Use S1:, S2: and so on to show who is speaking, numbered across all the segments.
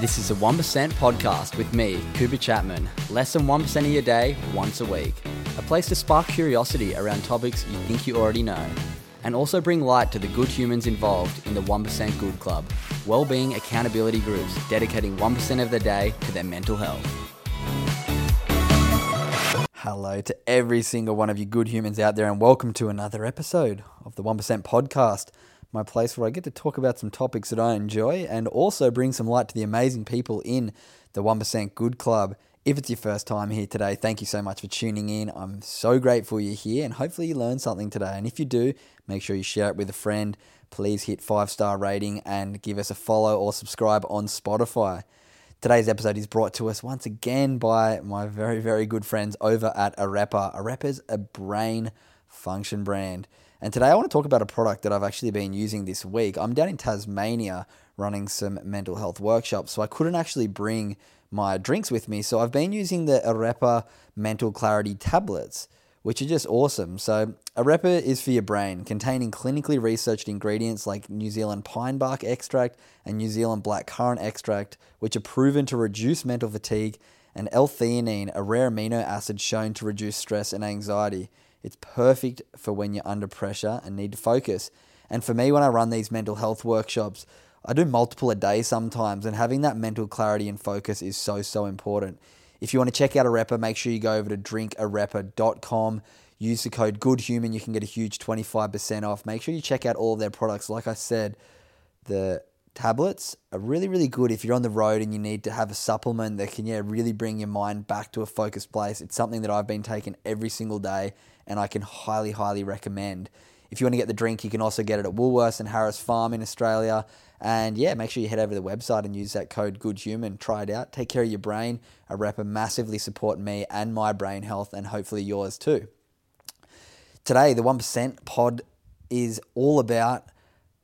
S1: This is a 1% podcast with me, Cooper Chapman. Less than 1% of your day, once a week. A place to spark curiosity around topics you think you already know. And also bring light to the good humans involved in the 1% Good Club, well-being accountability groups dedicating 1% of the day to their mental health. Hello to every single one of you good humans out there, and welcome to another episode of the 1% Podcast my place where I get to talk about some topics that I enjoy and also bring some light to the amazing people in the 1% Good Club. If it's your first time here today, thank you so much for tuning in. I'm so grateful you're here and hopefully you learned something today. And if you do, make sure you share it with a friend. Please hit five star rating and give us a follow or subscribe on Spotify. Today's episode is brought to us once again by my very, very good friends over at Arepa. Arepa's a brain function brand. And today I want to talk about a product that I've actually been using this week. I'm down in Tasmania running some mental health workshops, so I couldn't actually bring my drinks with me. So I've been using the Arepa Mental Clarity tablets, which are just awesome. So Arepa is for your brain, containing clinically researched ingredients like New Zealand pine bark extract and New Zealand black currant extract, which are proven to reduce mental fatigue, and L-theanine, a rare amino acid shown to reduce stress and anxiety. It's perfect for when you're under pressure and need to focus. And for me, when I run these mental health workshops, I do multiple a day sometimes, and having that mental clarity and focus is so, so important. If you want to check out a Arepa, make sure you go over to drinkarepa.com. Use the code GOODHUMAN. You can get a huge 25% off. Make sure you check out all of their products. Like I said, the tablets are really, really good if you're on the road and you need to have a supplement that can, yeah, really bring your mind back to a focused place. It's something that I've been taking every single day and I can highly, highly recommend. If you want to get the drink, you can also get it at Woolworths and Harris Farm in Australia. And yeah, make sure you head over to the website and use that code GoodHuman. Try it out. Take care of your brain. Arepa massively support me and my brain health, and hopefully yours too. Today, the 1% pod is all about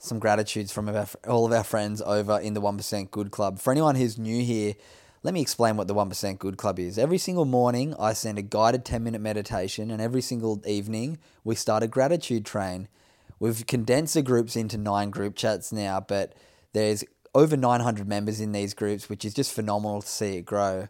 S1: some gratitudes from all of our friends over in the 1% Good Club. For anyone who's new here, let me explain what the 1% Good Club is. Every single morning, I send a guided 10 minute meditation, and every single evening, we start a gratitude train. We've condensed the groups into nine group chats now, but there's over 900 members in these groups, which is just phenomenal to see it grow.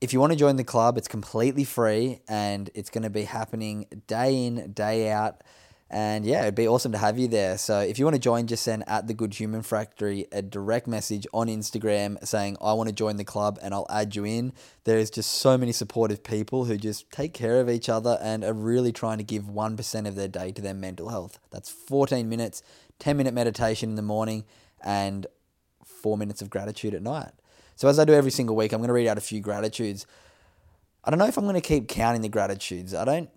S1: If you want to join the club, it's completely free and it's going to be happening day in, day out. And yeah, it'd be awesome to have you there. So if you want to join, just send at the Good Human Factory a direct message on Instagram saying, I want to join the club and I'll add you in. There is just so many supportive people who just take care of each other and are really trying to give 1% of their day to their mental health. That's 14 minutes, 10 minute meditation in the morning, and four minutes of gratitude at night. So as I do every single week, I'm going to read out a few gratitudes. I don't know if I'm going to keep counting the gratitudes. I don't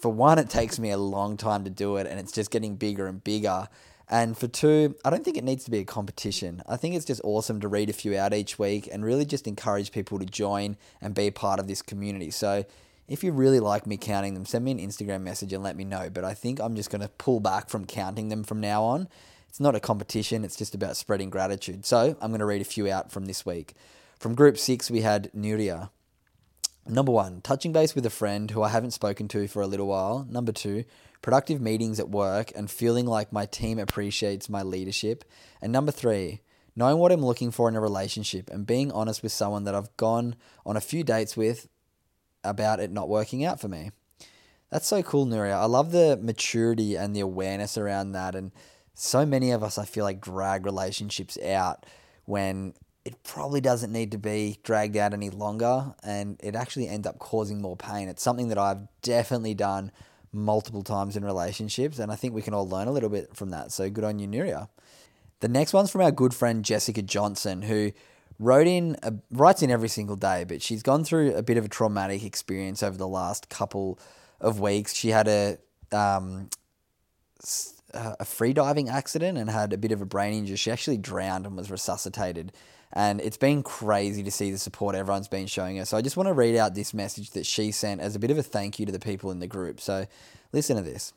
S1: for one, it takes me a long time to do it and it's just getting bigger and bigger. And for two, I don't think it needs to be a competition. I think it's just awesome to read a few out each week and really just encourage people to join and be part of this community. So if you really like me counting them, send me an Instagram message and let me know. But I think I'm just going to pull back from counting them from now on. It's not a competition, it's just about spreading gratitude. So I'm going to read a few out from this week. From group six, we had Nuria. Number one, touching base with a friend who I haven't spoken to for a little while. Number two, productive meetings at work and feeling like my team appreciates my leadership. And number three, knowing what I'm looking for in a relationship and being honest with someone that I've gone on a few dates with about it not working out for me. That's so cool, Nuria. I love the maturity and the awareness around that. And so many of us, I feel like, drag relationships out when it probably doesn't need to be dragged out any longer and it actually ends up causing more pain. It's something that I've definitely done multiple times in relationships and I think we can all learn a little bit from that. So good on you, Nuria. The next one's from our good friend Jessica Johnson, who wrote in uh, writes in every single day, but she's gone through a bit of a traumatic experience over the last couple of weeks. She had a um, uh, a free diving accident and had a bit of a brain injury. She actually drowned and was resuscitated. And it's been crazy to see the support everyone's been showing her. So I just want to read out this message that she sent as a bit of a thank you to the people in the group. So listen to this.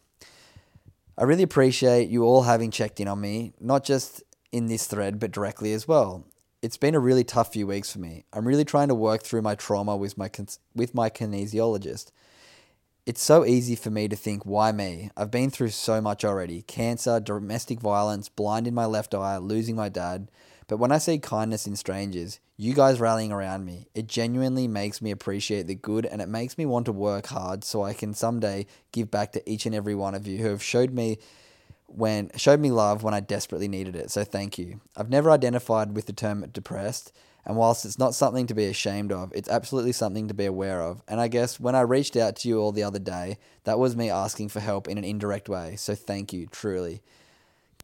S1: I really appreciate you all having checked in on me, not just in this thread, but directly as well. It's been a really tough few weeks for me. I'm really trying to work through my trauma with my with my kinesiologist. It's so easy for me to think, why me? I've been through so much already cancer, domestic violence, blind in my left eye, losing my dad. But when I see kindness in strangers, you guys rallying around me, it genuinely makes me appreciate the good and it makes me want to work hard so I can someday give back to each and every one of you who have showed me when showed me love when I desperately needed it. So thank you. I've never identified with the term depressed, and whilst it's not something to be ashamed of, it's absolutely something to be aware of. And I guess when I reached out to you all the other day, that was me asking for help in an indirect way. So thank you, truly.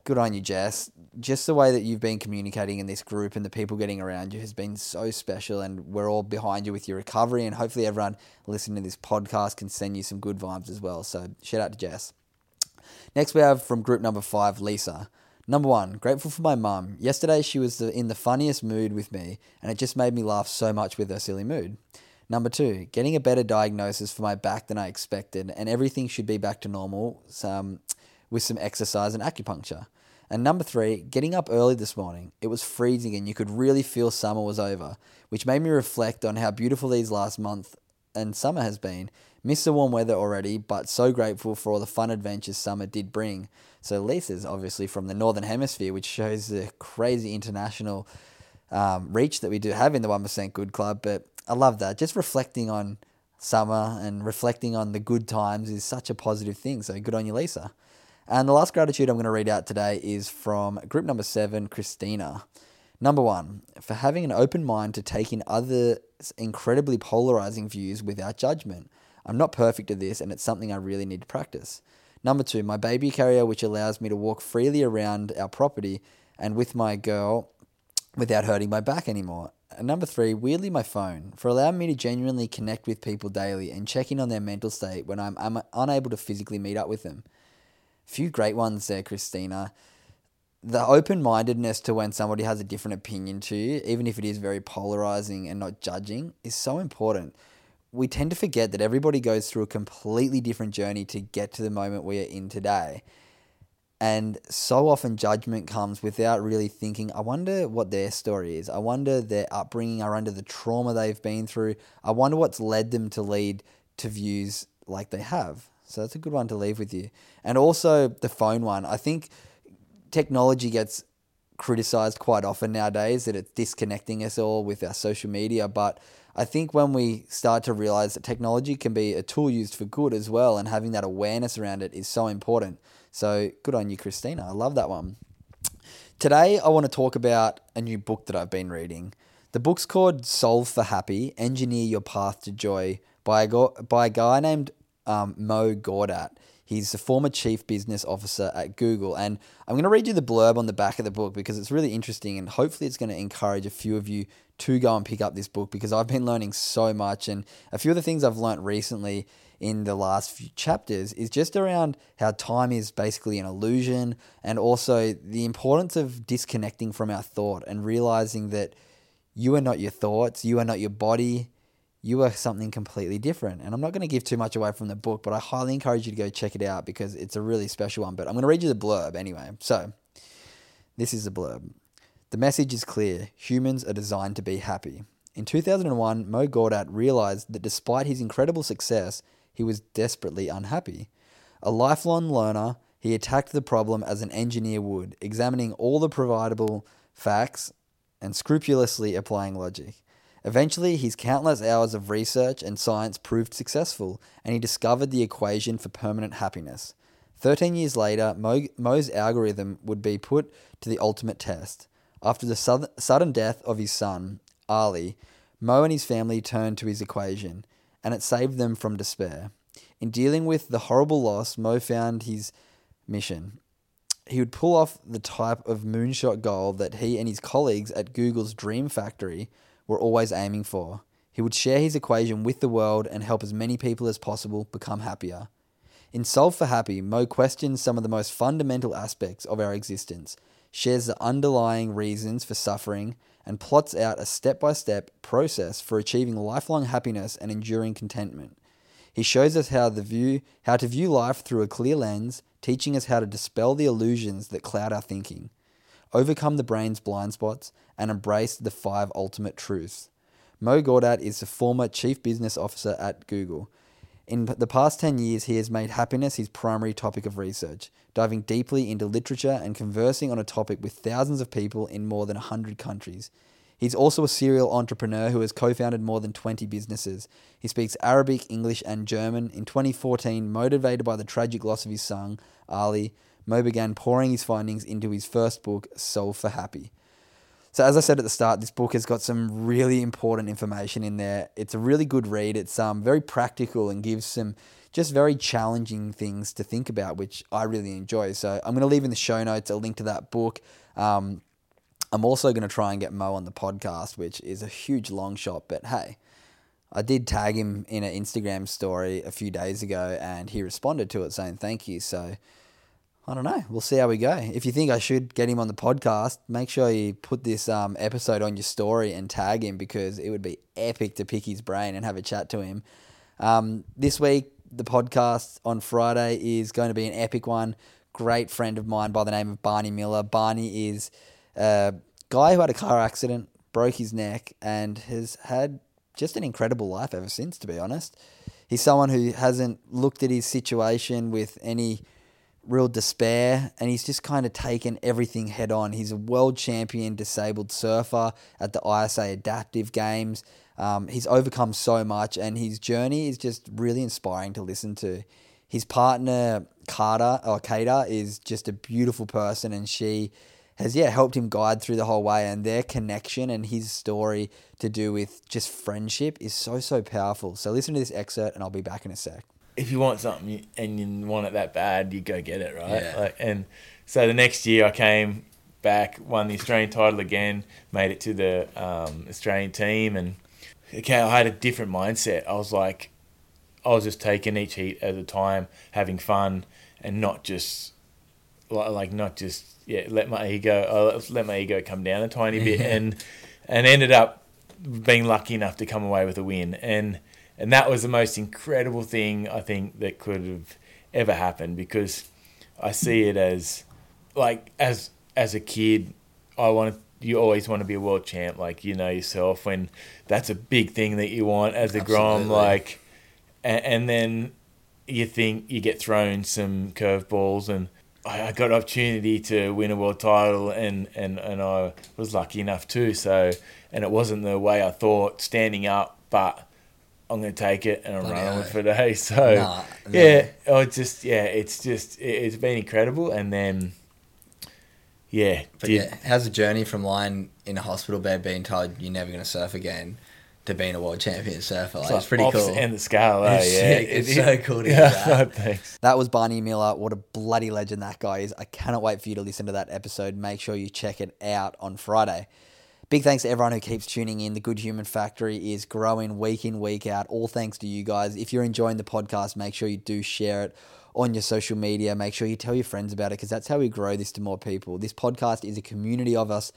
S1: Good on you, Jess. Just the way that you've been communicating in this group and the people getting around you has been so special, and we're all behind you with your recovery. And hopefully, everyone listening to this podcast can send you some good vibes as well. So, shout out to Jess. Next, we have from group number five, Lisa. Number one, grateful for my mum. Yesterday, she was in the funniest mood with me, and it just made me laugh so much with her silly mood. Number two, getting a better diagnosis for my back than I expected, and everything should be back to normal with some exercise and acupuncture. And number three, getting up early this morning. It was freezing, and you could really feel summer was over, which made me reflect on how beautiful these last month and summer has been. Miss the warm weather already, but so grateful for all the fun adventures summer did bring. So Lisa's obviously from the Northern Hemisphere, which shows the crazy international um, reach that we do have in the 1% Good Club. But I love that. Just reflecting on summer and reflecting on the good times is such a positive thing. So good on you, Lisa. And the last gratitude I'm going to read out today is from group number seven, Christina. Number one, for having an open mind to take in others' incredibly polarizing views without judgment. I'm not perfect at this, and it's something I really need to practice. Number two, my baby carrier, which allows me to walk freely around our property and with my girl without hurting my back anymore. And number three, weirdly, my phone, for allowing me to genuinely connect with people daily and checking on their mental state when I'm, I'm unable to physically meet up with them. Few great ones there, Christina the open mindedness to when somebody has a different opinion to you, even if it is very polarizing and not judging, is so important. We tend to forget that everybody goes through a completely different journey to get to the moment we are in today. And so often judgment comes without really thinking, I wonder what their story is. I wonder their upbringing. I wonder the trauma they've been through. I wonder what's led them to lead to views like they have. So that's a good one to leave with you. And also the phone one. I think technology gets criticized quite often nowadays that it's disconnecting us all with our social media. But I think when we start to realize that technology can be a tool used for good as well, and having that awareness around it is so important. So good on you, Christina. I love that one. Today, I want to talk about a new book that I've been reading. The book's called Solve for Happy Engineer Your Path to Joy by a, by a guy named um, Mo Gawdat. He's the former chief business officer at Google. And I'm going to read you the blurb on the back of the book because it's really interesting and hopefully it's going to encourage a few of you to go and pick up this book because I've been learning so much. And a few of the things I've learned recently in the last few chapters is just around how time is basically an illusion and also the importance of disconnecting from our thought and realizing that you are not your thoughts, you are not your body, you are something completely different. And I'm not going to give too much away from the book, but I highly encourage you to go check it out because it's a really special one. But I'm going to read you the blurb anyway. So, this is the blurb. The message is clear humans are designed to be happy. In 2001, Mo Gawdat realized that despite his incredible success, he was desperately unhappy. A lifelong learner, he attacked the problem as an engineer would, examining all the providable facts and scrupulously applying logic. Eventually, his countless hours of research and science proved successful, and he discovered the equation for permanent happiness. Thirteen years later, Mo, Mo's algorithm would be put to the ultimate test. After the sudden death of his son, Ali, Mo and his family turned to his equation, and it saved them from despair. In dealing with the horrible loss, Mo found his mission. He would pull off the type of moonshot goal that he and his colleagues at Google's Dream Factory were always aiming for. He would share his equation with the world and help as many people as possible become happier. In Solve for Happy, Mo questions some of the most fundamental aspects of our existence, shares the underlying reasons for suffering, and plots out a step by step process for achieving lifelong happiness and enduring contentment. He shows us how, the view, how to view life through a clear lens, teaching us how to dispel the illusions that cloud our thinking, overcome the brain's blind spots, and embrace the five ultimate truths. Mo Gawdat is the former chief business officer at Google. In the past 10 years, he has made happiness his primary topic of research, diving deeply into literature and conversing on a topic with thousands of people in more than 100 countries. He's also a serial entrepreneur who has co founded more than 20 businesses. He speaks Arabic, English, and German. In 2014, motivated by the tragic loss of his son, Ali, Mo began pouring his findings into his first book, Solve for Happy. So, as I said at the start, this book has got some really important information in there. It's a really good read. It's um, very practical and gives some just very challenging things to think about, which I really enjoy. So, I'm going to leave in the show notes a link to that book. Um, I'm also going to try and get Mo on the podcast, which is a huge long shot, but hey, I did tag him in an Instagram story a few days ago and he responded to it saying thank you. So I don't know. We'll see how we go. If you think I should get him on the podcast, make sure you put this um, episode on your story and tag him because it would be epic to pick his brain and have a chat to him. Um, this week, the podcast on Friday is going to be an epic one. Great friend of mine by the name of Barney Miller. Barney is a guy who had a car accident, broke his neck, and has had just an incredible life ever since, to be honest. He's someone who hasn't looked at his situation with any real despair and he's just kind of taken everything head on. He's a world champion disabled surfer at the ISA Adaptive Games. Um, he's overcome so much and his journey is just really inspiring to listen to. His partner, Carter, or Kater, is just a beautiful person and she has, yeah, helped him guide through the whole way. And their connection and his story to do with just friendship is so, so powerful. So listen to this excerpt and I'll be back in a sec
S2: if you want something and you want it that bad, you go get it, right? Yeah. Like, and so the next year I came back, won the Australian title again, made it to the um, Australian team, and okay, I had a different mindset. I was like, I was just taking each heat at a time, having fun, and not just like not just yeah, let my ego let my ego come down a tiny bit, and and ended up being lucky enough to come away with a win, and and that was the most incredible thing I think that could have ever happened because I see it as like as as a kid I want you always want to be a world champ like you know yourself when that's a big thing that you want as a grom like and, and, then you think you get thrown some curveballs and I, I got an opportunity to win a world title and, and, and I was lucky enough too so and it wasn't the way I thought standing up but I'm going to take it and I'm Bloody running with it today. So nah, yeah, oh, just yeah, it's just it, has been incredible. And then yeah,
S3: but did, yeah, how's the journey from lying in a hospital bed being told you're never going to surf again? To being a world champion surfer, like, it's, it's pretty cool.
S2: And the scale, eh?
S3: it's,
S2: yeah,
S3: it's it, so cool to yeah, that.
S1: thanks. That was Barney Miller. What a bloody legend that guy is. I cannot wait for you to listen to that episode. Make sure you check it out on Friday. Big thanks to everyone who keeps tuning in. The Good Human Factory is growing week in, week out. All thanks to you guys. If you're enjoying the podcast, make sure you do share it on your social media. Make sure you tell your friends about it because that's how we grow this to more people. This podcast is a community of us.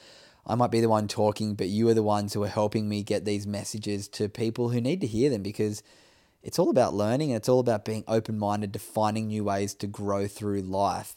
S1: I might be the one talking, but you are the ones who are helping me get these messages to people who need to hear them because it's all about learning and it's all about being open minded to finding new ways to grow through life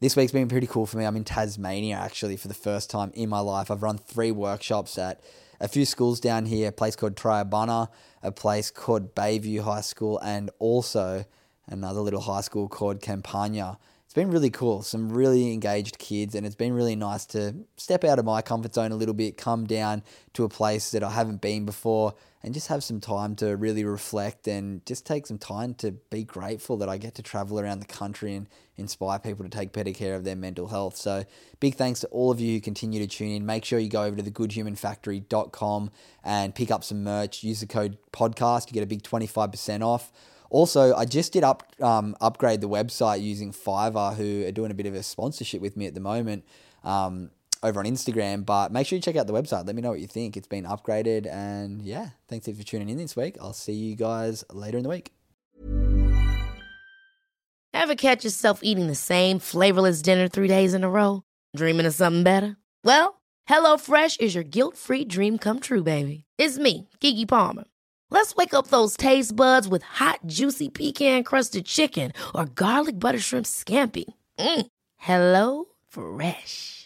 S1: this week's been pretty cool for me. I'm in Tasmania actually for the first time in my life. I've run three workshops at a few schools down here, a place called Triabunna, a place called Bayview High School, and also another little high school called Campania. It's been really cool, some really engaged kids, and it's been really nice to step out of my comfort zone a little bit, come down to a place that I haven't been before, and just have some time to really reflect and just take some time to be grateful that I get to travel around the country and inspire people to take better care of their mental health. So, big thanks to all of you who continue to tune in. Make sure you go over to thegoodhumanfactory.com and pick up some merch. Use the code podcast, you get a big 25% off. Also, I just did up um, upgrade the website using Fiverr, who are doing a bit of a sponsorship with me at the moment. Um, over on Instagram. But make sure you check out the website. Let me know what you think. It's been upgraded. And yeah, thanks for tuning in this week. I'll see you guys later in the week.
S4: Ever catch yourself eating the same flavorless dinner three days in a row? Dreaming of something better? Well, HelloFresh is your guilt-free dream come true, baby. It's me, Keke Palmer. Let's wake up those taste buds with hot, juicy pecan-crusted chicken or garlic butter shrimp scampi. Mm. Hello Fresh.